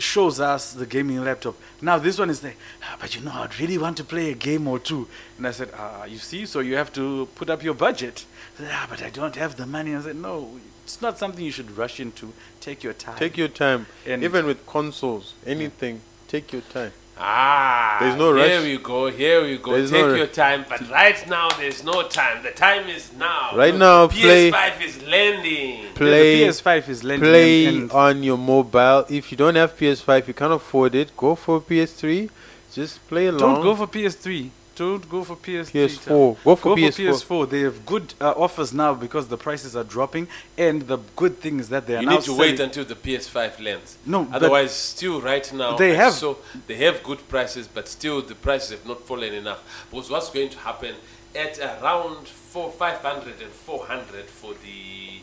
Speaker 1: shows us the gaming laptop. Now this one is there, ah, but you know, I'd really want to play a game or two. And I said, ah, you see, so you have to put up your budget. He said, ah, but I don't have the money. I said, no, it's not something you should rush into. Take your time.
Speaker 2: take your time.
Speaker 1: And-
Speaker 2: Even with consoles, anything, take your time.
Speaker 3: Ah,
Speaker 2: There's no rush.
Speaker 3: Here
Speaker 2: rush.
Speaker 3: we go. Here we go.
Speaker 2: There's
Speaker 3: Take
Speaker 2: no ru-
Speaker 3: your time, but right now there's no time. The time is now.
Speaker 2: Right now, play-
Speaker 3: PS5 is landing.
Speaker 2: Play,
Speaker 1: the PS5 is lending
Speaker 2: play
Speaker 1: and, and
Speaker 2: on your mobile. If you don't have PS5, you can't afford it. Go for PS3. Just play along.
Speaker 1: don't go for PS3. Don't go for PS3.
Speaker 2: PS4. Go for
Speaker 1: Go
Speaker 2: PS4.
Speaker 1: for PS4. They have good uh, offers now because the prices are dropping, and the good thing is that they are
Speaker 3: You
Speaker 1: now
Speaker 3: need to wait until the PS5 lands.
Speaker 1: No,
Speaker 3: Otherwise, still right now,
Speaker 1: They have-
Speaker 3: So they have good prices, but still the prices have not fallen enough. Because what's going to happen at around four, 500 and 400 for the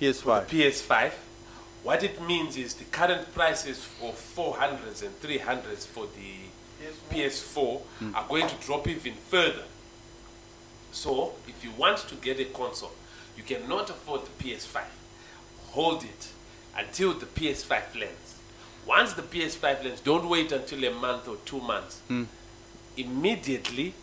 Speaker 2: PS5.
Speaker 3: PS5, what it means is the current prices for 400s and 300s for the PS4 hmm. are going to drop even further. So, if you want to get a console, you cannot afford the PS5. Hold it until the PS5 lands. Once the PS5 lands, don't wait until a month or two months. Hmm. Immediately,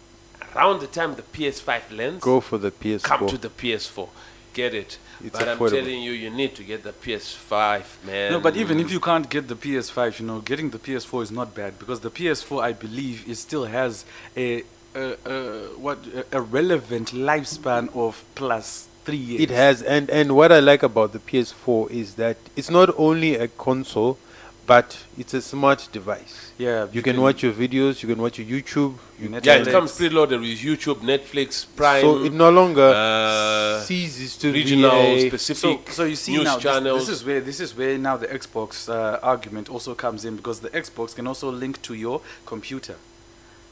Speaker 3: around the time the PS5 lands,
Speaker 2: Go for the PS4.
Speaker 3: come to the PS4. Get it.
Speaker 2: It's
Speaker 3: but I'm telling you, you need to get the PS5, man.
Speaker 1: No, but even if you can't get the PS5, you know, getting the PS4 is not bad because the PS4, I believe, it still has a, a, a what a, a relevant lifespan of plus three years.
Speaker 2: It has, and and what I like about the PS4 is that it's not only a console, but it's a smart device.
Speaker 1: Yeah,
Speaker 2: You can watch your videos, you can watch your YouTube. You
Speaker 1: Netflix.
Speaker 3: yeah, it comes preloaded with YouTube, Netflix, Prime.
Speaker 2: so it no longer
Speaker 3: uh,
Speaker 2: ceases to
Speaker 3: regional,
Speaker 2: be a,
Speaker 1: So,
Speaker 3: specific
Speaker 1: so you see
Speaker 3: news
Speaker 1: now, this, this is where this is where now the Xbox uh, argument also comes in because the Xbox can also link to your computer.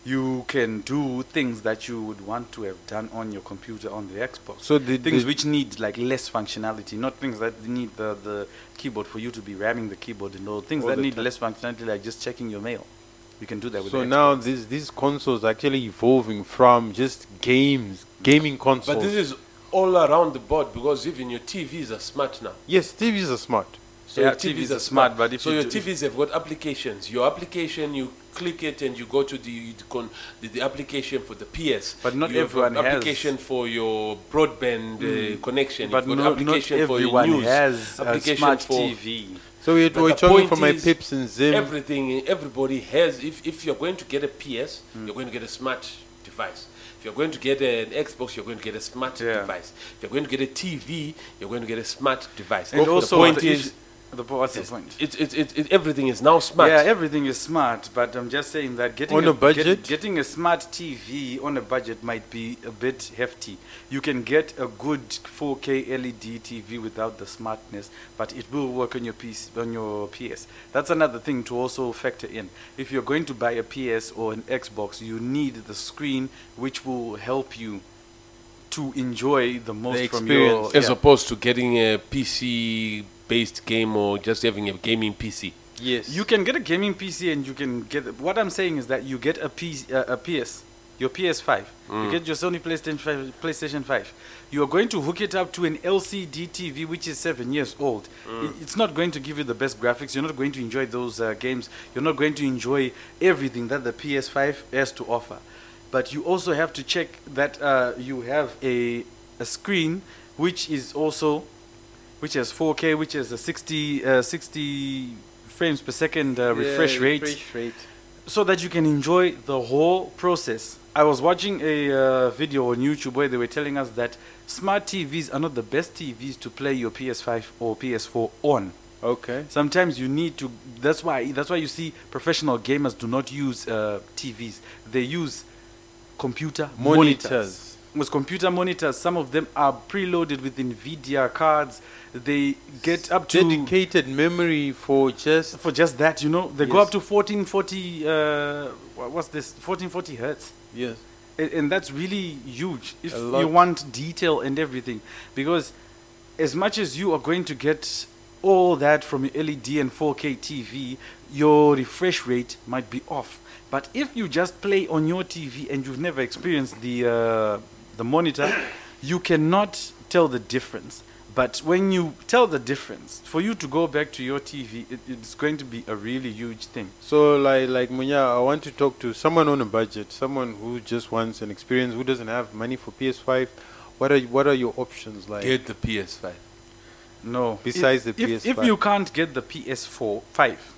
Speaker 1: You can do things that you would want to have done on your computer on the Xbox.
Speaker 2: So the-
Speaker 1: things
Speaker 2: the-
Speaker 1: which need like less functionality, not things that need the, the keyboard for you to be ramming the keyboard and all things
Speaker 2: All
Speaker 1: that need
Speaker 2: time.
Speaker 1: less functionality, like just checking your mail. You can do that with
Speaker 2: so
Speaker 1: the
Speaker 2: now these these consoles are actually evolving from just games, gaming consoles.
Speaker 3: but this is all around the board because even your TVs are smart now.
Speaker 2: yes, TVs are smart.
Speaker 3: So
Speaker 1: Yeah,
Speaker 3: your TVs,
Speaker 1: TVs
Speaker 3: are
Speaker 1: are
Speaker 3: smart,
Speaker 1: smart, but if
Speaker 3: so
Speaker 1: you
Speaker 3: your TVs have got applications. Your application, you click it and you go to the the, con, the, the application for the PS.
Speaker 1: But not
Speaker 3: you have got
Speaker 1: everyone has-
Speaker 3: application for your broadband uh, connection.
Speaker 1: but
Speaker 3: You've got
Speaker 1: no, not
Speaker 3: application for your
Speaker 1: everyone
Speaker 3: news.
Speaker 1: has a
Speaker 3: application
Speaker 1: smart
Speaker 3: for
Speaker 1: TV.
Speaker 2: So we're,
Speaker 3: But
Speaker 2: we're
Speaker 3: the
Speaker 2: talking
Speaker 3: point
Speaker 2: for my
Speaker 3: is,
Speaker 2: pips and Zim.
Speaker 3: Everything, everybody has. If, if you're going to get a PS,
Speaker 1: Hmm.
Speaker 3: you're going to get a smart device. If you're going to get an Xbox, you're going to get a smart
Speaker 1: Yeah.
Speaker 3: device. If you're going to get a TV, you're going to get a smart device.
Speaker 1: And
Speaker 3: the
Speaker 1: also,
Speaker 3: point
Speaker 1: the
Speaker 3: is,
Speaker 1: issue- the, po- what's the point?
Speaker 3: it, it, it, it, everything is now smart.
Speaker 1: Yeah, everything is smart, but I'm just saying that getting
Speaker 2: On a budget?
Speaker 1: get- getting a smart TV on a budget might be a bit hefty. You can get a good 4K LED TV without the smartness, but it will work on your PC, on your PS. That's another thing to also factor in. If you're going to buy a PS or an Xbox, you need the screen which will help you to enjoy the most from your
Speaker 2: experience.
Speaker 3: as
Speaker 1: yeah.
Speaker 3: opposed to getting a PC based game or just having a gaming PC.
Speaker 2: yes.
Speaker 1: You can get a gaming PC and you can get. What I'm saying is that you get a, uh, a PS, your PS5. You get your Sony PlayStation 5, PlayStation 5. You are going to hook it up to an LCD TV which is seven years old. I- It's not going to give you the best graphics. You're not going to enjoy those uh, games. You're not going to enjoy everything that the PS5 has to offer. But you also have to check that uh, you have a a screen which is also which has 4K, which has a 60 uh, 60 frames per second uh, refresh rate,
Speaker 2: Refresh rate.
Speaker 1: so that you can enjoy the whole process. I was watching a uh, video on YouTube where they were telling us that smart TVs are not the best TVs to play your PS5 or PS4 on.
Speaker 2: Okay.
Speaker 1: Sometimes you need to. That's why. That's why you see professional gamers do not use uh, TVs. They use computer monitors.
Speaker 2: Monitors.
Speaker 1: With computer monitors, some of them are preloaded with NVIDIA cards. They get up to
Speaker 2: Dedicated memory for just
Speaker 1: for just that. You know, they go up to 1440. Uh, wha- what's this? 1440 hertz.
Speaker 2: yes.
Speaker 1: And, and that's really huge if you want detail and everything. Because as much as you are going to get all that from your LED and 4K TV, your refresh rate might be off. But if you just play on your TV and you've never experienced the uh, the monitor, you cannot tell the difference. But when you tell the difference, for you to go back to your TV, it, it's going to be a really huge thing.
Speaker 2: So like like Munya, I want to talk to someone on a budget, someone who just wants an experience, who doesn't have money for PS5. What are what are your options like?
Speaker 3: Get the PS5.
Speaker 1: No.
Speaker 2: Besides
Speaker 1: if,
Speaker 2: the
Speaker 1: if, if
Speaker 2: PS5.
Speaker 1: If you can't get the PS4 5,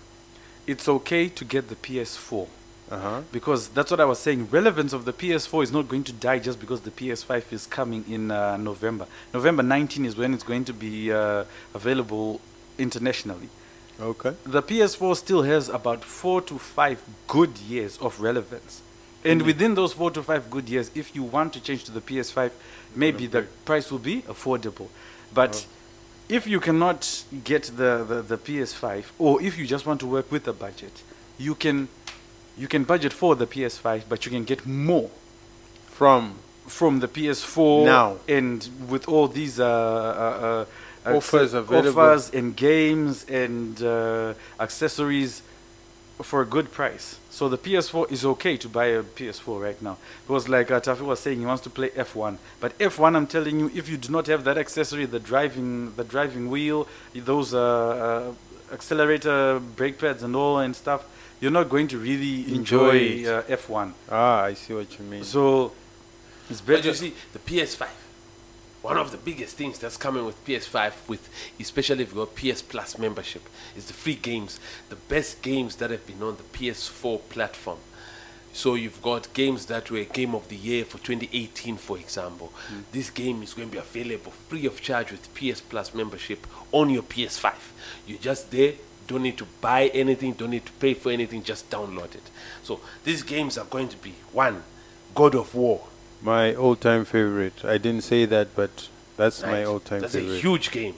Speaker 1: it's okay to get the PS4
Speaker 2: Uh-huh.
Speaker 1: because that's what I was saying. Relevance of the PS4 is not going to die just because the PS5 is coming in uh, November. November 19 is when it's going to be uh, available internationally.
Speaker 2: Okay.
Speaker 1: The PS4 still has about four to five good years of relevance. And within those four to five good years, if you want to change to the PS5, maybe the price will be affordable. But if you cannot get the, the, the PS5, or if you just want to work with a budget, you can you can budget for the PS5, but you can get more
Speaker 2: From
Speaker 1: from the PS4
Speaker 2: Now.
Speaker 1: and with all these uh, uh, uh,
Speaker 2: Offers
Speaker 1: acce-
Speaker 2: available.
Speaker 1: offers and games and uh, accessories, for a good price. So the PS4 is okay to buy a PS4 right now. Because like uh, Taffy was saying, he wants to play F1. But F1, I'm telling you, if you do not have that accessory, the driving, the driving wheel, those uh, uh, accelerator, brake pads, and all and stuff, you're not going to really
Speaker 2: Enjoy
Speaker 1: enjoy, uh, F1.
Speaker 2: Ah, I see what you mean.
Speaker 1: So it's
Speaker 3: But you see, the PS5, one of the biggest things that's coming with PS5, with especially if you got PS Plus membership, is the free games. The best games that have been on the PS4 platform. So you've got games that were Game of the Year for 2018, for example. This game is going to be available free of charge with PS Plus membership on your PS5. You're just there. Don't need to buy anything. Don't need to pay for anything. Just download it. So these games are going to be one, God of War.
Speaker 2: My all-time favorite. I didn't say that, but that's my all-time
Speaker 3: That's
Speaker 2: favorite.
Speaker 3: a huge game.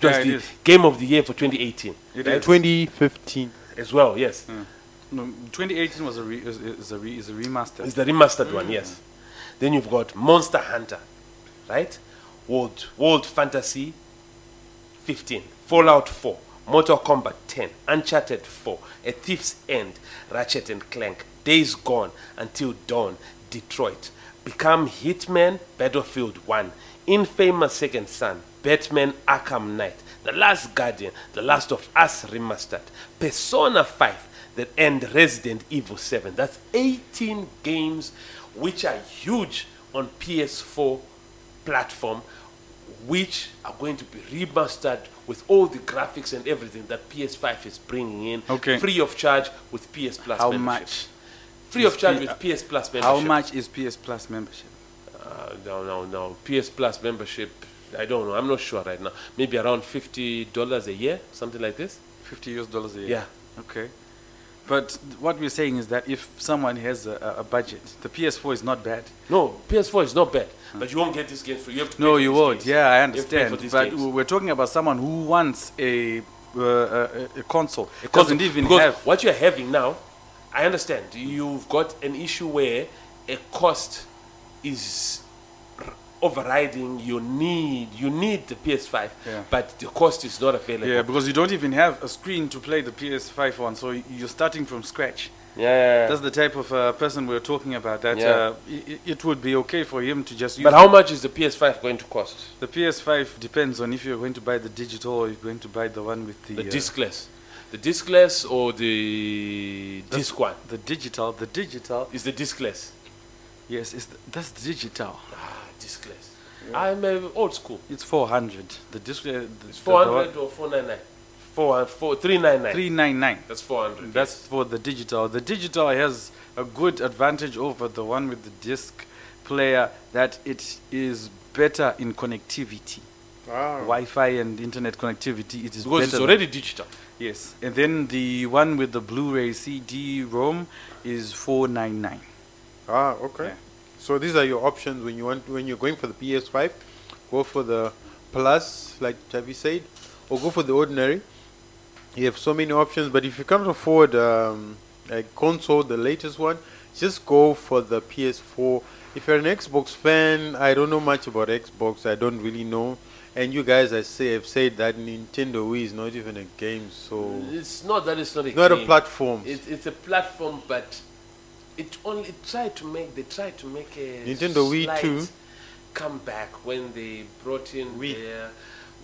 Speaker 3: Just
Speaker 1: Yeah,
Speaker 3: the game of the year for 2018
Speaker 1: It
Speaker 3: right?
Speaker 1: is.
Speaker 2: 2015.
Speaker 3: as well. Yes, hmm.
Speaker 1: No, 2018 was a re, is, is a re, is a remaster.
Speaker 3: it's the remastered one. Hmm. Yes. Then you've got Monster Hunter, right? World World Fantasy 15, Fallout 4, Mortal Kombat 10, Uncharted 4, A Thief's End, Ratchet and Clank, Days Gone, Until Dawn, Detroit, Become Human, Battlefield 1, Infamous Second Son, Batman Arkham Knight, The Last Guardian, The Last of Us Remastered, Persona 5, that end Resident Evil 7. That's 18 games which are huge on PS4 platform which are going to be remastered with all the graphics and everything that PS5 is bringing in
Speaker 1: Okay.
Speaker 3: free of charge with PS Plus
Speaker 1: How
Speaker 3: membership.
Speaker 1: much?
Speaker 3: Free
Speaker 1: is
Speaker 3: of charge
Speaker 1: P-
Speaker 3: with PS Plus membership.
Speaker 1: How much is PS Plus membership?
Speaker 3: Uh, no, no, no. PS Plus membership, I don't know. I'm not sure right now. Maybe around $50 a year, something like this.
Speaker 1: 50 US dollars a year.
Speaker 3: Yeah.
Speaker 1: Okay. But what we're saying is that if someone has a, a- a budget, the PS4 is not bad.
Speaker 3: No, PS4 is not bad, but you won't get this game free. You have to pay
Speaker 1: No, you won't.
Speaker 3: games.
Speaker 1: Yeah, I
Speaker 3: You have to pay for
Speaker 1: understand. But
Speaker 3: games.
Speaker 1: we're talking about someone who wants a uh, a, a console.
Speaker 3: Because-
Speaker 1: Doesn't even
Speaker 3: because
Speaker 1: have.
Speaker 3: what you're having now. I understand you've got an issue where a cost is overriding your need. You need the PS5,
Speaker 1: Yeah.
Speaker 3: but the cost is not available.
Speaker 1: Yeah, because you don't even have a screen to play the PS5 on, so you're starting from scratch.
Speaker 3: yeah.
Speaker 1: That's the type of uh, person we're talking about. That
Speaker 3: Yeah.
Speaker 1: uh, i- i- it would be okay for him to just use.
Speaker 3: but how much is the PS5 going to cost?
Speaker 1: the PS5 depends on if you're going to buy the digital or you're going to buy the one with the
Speaker 3: The
Speaker 1: uh,
Speaker 3: diskless, the diskless or the disc one?
Speaker 1: the digital. The digital,
Speaker 3: Is the diskless?
Speaker 1: yes, it's the, that's digital.
Speaker 3: Ah, diskless. I'm uh, old school.
Speaker 1: It's 400. The disc, uh, the,
Speaker 3: It's
Speaker 1: the-
Speaker 3: 400 or 499. 4, 4, 399.
Speaker 1: 399.
Speaker 3: That's 400.
Speaker 1: That's
Speaker 3: yes.
Speaker 1: for the digital. The digital has a good advantage over the one with the disc player that it is better in connectivity. Wi-Fi and internet connectivity. It is
Speaker 3: because
Speaker 1: better
Speaker 3: it's
Speaker 1: than-
Speaker 3: already digital.
Speaker 1: yes. And then the one with the Blu-ray CD-ROM is 499.
Speaker 2: Ah, okay.
Speaker 1: Yeah.
Speaker 2: So these are your options when you want when you're going for the PS5. Go for the Plus, like Javi said, or go for the ordinary. You have so many options, but if you can't afford um, a console, the latest one, just go for the PS4. If you're an Xbox fan, I don't know much about Xbox. I don't really know. And you guys, I say, have said that Nintendo Wii is not even a game, so
Speaker 3: It's not that it's not a
Speaker 2: not a platform.
Speaker 3: It, it's a platform, but it only tried to make they tried to make a
Speaker 2: Nintendo Wii too.
Speaker 3: comeback when they brought in
Speaker 2: Wii.
Speaker 3: their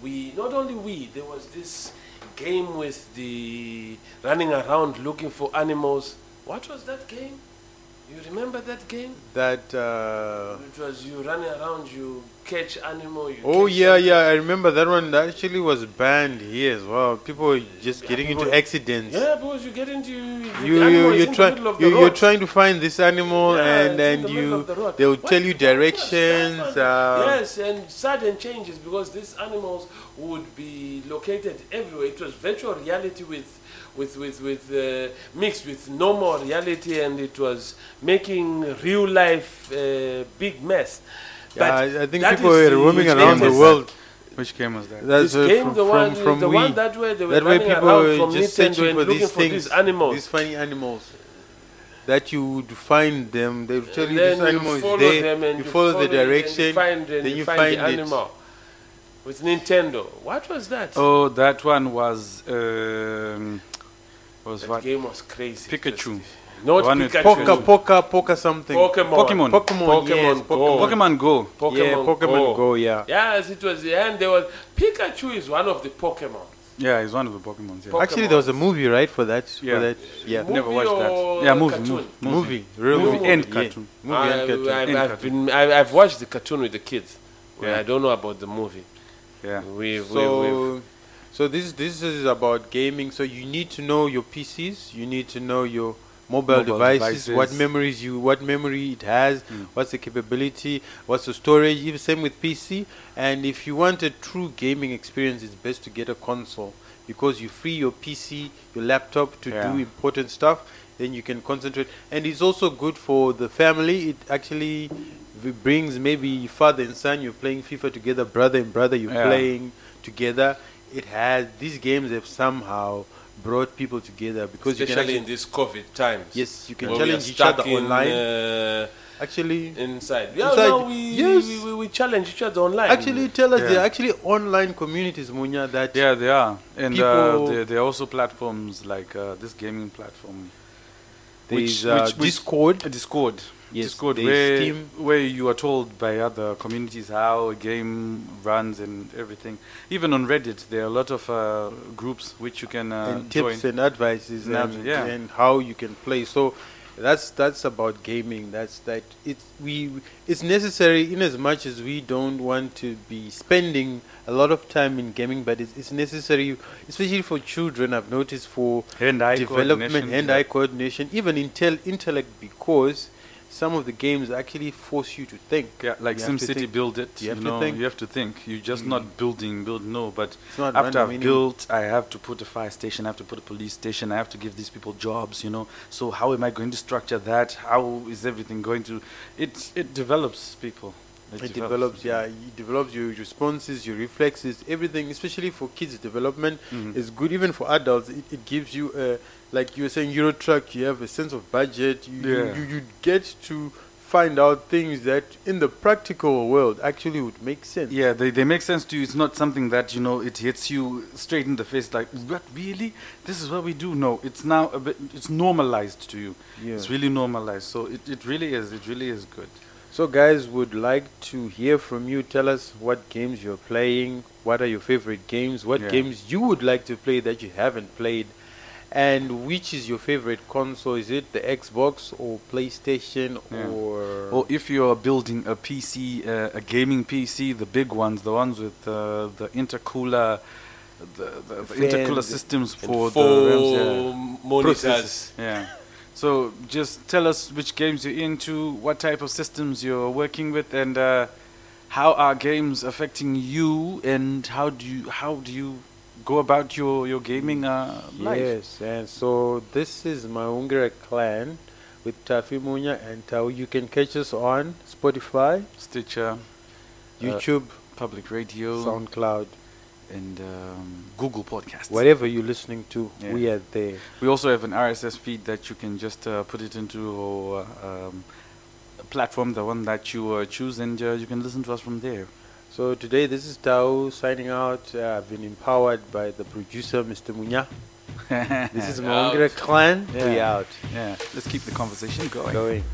Speaker 3: we not only we there was this game with the running around looking for animals. What was that game? You remember that game?
Speaker 2: That. Uh,
Speaker 3: It was you running around, you catch animal. You
Speaker 2: Oh
Speaker 3: catch
Speaker 2: yeah,
Speaker 3: something.
Speaker 2: yeah, I remember that one. That actually was banned here as well. People were just
Speaker 3: Yeah,
Speaker 2: getting into accidents.
Speaker 3: Yeah, because you get into
Speaker 2: you. You you try you you're trying to find this animal
Speaker 3: Yeah,
Speaker 2: and and
Speaker 3: the
Speaker 2: you
Speaker 3: the
Speaker 2: they will
Speaker 3: What-
Speaker 2: tell you directions. Uh,
Speaker 3: yes, and sudden changes because these animals would be located everywhere. It was virtual reality with, with, with, with uh, mixed with normal reality, and it was making real life uh, big mess.
Speaker 2: yeah, I, I think people were roaming around the
Speaker 3: was
Speaker 2: world.
Speaker 1: Which game was that?
Speaker 2: That's
Speaker 3: this game,
Speaker 2: from,
Speaker 3: the
Speaker 2: from,
Speaker 3: one,
Speaker 2: from
Speaker 3: the
Speaker 2: Wii.
Speaker 3: one that way they were
Speaker 2: that way
Speaker 3: running
Speaker 2: people
Speaker 3: around
Speaker 2: were
Speaker 3: from
Speaker 2: just
Speaker 3: Nintendo
Speaker 2: searching
Speaker 3: and
Speaker 2: for
Speaker 3: looking
Speaker 2: these
Speaker 3: for
Speaker 2: things,
Speaker 3: these animals.
Speaker 2: these funny animals. That you would find them. They would tell
Speaker 3: And
Speaker 2: you this
Speaker 3: then
Speaker 2: animal
Speaker 3: you
Speaker 2: is
Speaker 3: follow
Speaker 2: there.
Speaker 3: them and
Speaker 2: you
Speaker 3: you
Speaker 2: follow the
Speaker 3: it and you
Speaker 2: direction.
Speaker 3: find, and
Speaker 2: then
Speaker 3: you
Speaker 2: you
Speaker 3: find,
Speaker 2: find
Speaker 3: the
Speaker 2: it.
Speaker 3: animal. With Nintendo. What was that?
Speaker 1: Oh, that one was um, Was
Speaker 3: That
Speaker 1: what?
Speaker 3: game was crazy.
Speaker 1: Pikachu.
Speaker 3: Not
Speaker 1: one
Speaker 3: Pikachu.
Speaker 2: Poker, poker, poker something.
Speaker 3: Pokemon.
Speaker 1: Pokemon.
Speaker 2: Pokemon,
Speaker 3: Pokemon
Speaker 2: yes,
Speaker 3: Go.
Speaker 2: Pokemon.
Speaker 1: Pokemon Go.
Speaker 3: Pokemon
Speaker 2: yeah, Pokemon
Speaker 3: Go.
Speaker 2: Go, yeah.
Speaker 3: Yes, it was. The and there was Pikachu is one of the Pokemon.
Speaker 1: Yeah, he's one of the Pokemons. Yeah.
Speaker 3: Pokemon.
Speaker 2: Actually, there was a movie, right, for that?
Speaker 1: Yeah.
Speaker 2: For that, yeah.
Speaker 3: Movie
Speaker 1: Never watched that. Yeah, movie, movie.
Speaker 2: Movie, real
Speaker 1: Movie
Speaker 2: movie,
Speaker 1: and
Speaker 2: yeah.
Speaker 1: cartoon.
Speaker 2: Movie
Speaker 3: I,
Speaker 2: and cartoon.
Speaker 3: I've,
Speaker 1: And
Speaker 3: I've
Speaker 1: cartoon.
Speaker 3: been. I, I've watched the cartoon with the kids.
Speaker 1: Yeah.
Speaker 3: I don't know about the movie.
Speaker 1: Yeah.
Speaker 3: We, we, we,
Speaker 2: So, so this this is about gaming. So you need to know your PCs. You need to know your mobile,
Speaker 1: Mobile
Speaker 2: devices, What memories you, what memory it has,
Speaker 1: Mm.
Speaker 2: what's the capability, what's the storage. Even same with PC. And if you want a true gaming experience, it's best to get a console because you free your PC, your laptop to
Speaker 1: Yeah.
Speaker 2: do important stuff. Then you can concentrate, and it's also good for the family. It actually brings maybe father and son. You're playing FIFA together, brother and brother. You're
Speaker 1: Yeah.
Speaker 2: playing together. It has these games have somehow brought people together because you can
Speaker 3: especially
Speaker 2: actually,
Speaker 3: in these COVID times.
Speaker 2: yes you can
Speaker 3: where
Speaker 2: challenge each other
Speaker 3: in,
Speaker 2: online.
Speaker 3: Uh,
Speaker 2: actually,
Speaker 3: inside. Yeah,
Speaker 2: Inside,
Speaker 3: no, we,
Speaker 2: yes.
Speaker 3: we, we, we challenge each other online.
Speaker 2: actually tell us
Speaker 1: Yeah.
Speaker 2: there are actually online communities, Munya, that
Speaker 1: Yeah, they are. And uh,
Speaker 2: People-
Speaker 1: there, there are also platforms like uh, this gaming platform.
Speaker 2: there's
Speaker 1: which-
Speaker 2: uh,
Speaker 1: which- which-
Speaker 2: Discord.
Speaker 1: Discord.
Speaker 2: Yes,
Speaker 1: Discord,
Speaker 2: there's
Speaker 1: where, where you are told by other communities how a game runs and everything. Even on Reddit, there are a lot of uh, groups which you can uh,
Speaker 2: and
Speaker 1: join.
Speaker 2: tips and advices
Speaker 1: And
Speaker 2: and,
Speaker 1: yeah.
Speaker 2: and how you can play. So that's that's about gaming. That's that. It's we. It's necessary in as much as we don't want to be spending a lot of time in gaming, but it's, it's necessary, especially for children. I've noticed for
Speaker 1: Hand-eye
Speaker 2: development,
Speaker 1: coordination,
Speaker 2: hand-eye
Speaker 1: yeah.
Speaker 2: coordination, even intel intellect, because some of the games actually force you to think.
Speaker 1: Yeah, like SimCity build it.
Speaker 2: You
Speaker 1: You,
Speaker 2: have to
Speaker 1: know,
Speaker 2: think.
Speaker 1: you have to think. You're just
Speaker 2: Mm.
Speaker 1: not building, build no. But after I've built, I have to put a fire station. I have to put a police station. I have to give these people jobs. You know. So how am I going to structure that? How is everything going to? It it develops people.
Speaker 2: It develops, yeah, it develops your responses, your reflexes, everything. Especially for kids' development,
Speaker 1: Mhm.
Speaker 2: is good. Even for adults, it, it gives you, a, like you were saying, Euro Truck. You have a sense of budget. You, you- you you get to find out things that in the practical world actually would make sense.
Speaker 1: Yeah, they, they make sense to you. It's not something that you know it hits you straight in the face. Like what really? This is what we do. No, it's now a bit. It's normalized to you.
Speaker 2: Yeah.
Speaker 1: It's really normalized. So it, it really is. It really is good.
Speaker 2: So, guys, would like to hear from you. Tell us what games you're playing. What are your favorite games? What
Speaker 1: Yeah.
Speaker 2: games you would like to play that you haven't played? And which is your favorite console? Is it the Xbox or PlayStation
Speaker 1: Yeah.
Speaker 2: or?
Speaker 1: Or if you are building a PC, uh, a gaming PC, the big ones, the ones with uh, the intercooler, the, the, the intercooler systems for the RAMs.
Speaker 3: monitors.
Speaker 2: Processors.
Speaker 1: Yeah. So just tell us which games you're into, what type of systems you're working with, and uh, how are games affecting you, and how do you how do you go about your your gaming uh, life?
Speaker 2: Yes, and so this is my Maungira Clan with Taffy Munya and Tau. You can catch us on Spotify,
Speaker 1: Stitcher,
Speaker 2: YouTube,
Speaker 1: public radio,
Speaker 2: SoundCloud,
Speaker 1: and um, Google Podcasts.
Speaker 2: whatever you're listening to,
Speaker 1: Yeah.
Speaker 2: we are there.
Speaker 1: We also have an RSS feed that you can just uh, put it into uh, um, a platform, the one that you uh, choose, and uh, you can listen to us from there.
Speaker 2: So today, this is Tau signing out. Uh, I've been empowered by the producer, Mr. Munya. This is
Speaker 3: Out.
Speaker 2: Maungira Clan. We
Speaker 1: Yeah.
Speaker 2: out.
Speaker 1: yeah. Let's keep the conversation going.
Speaker 2: Going.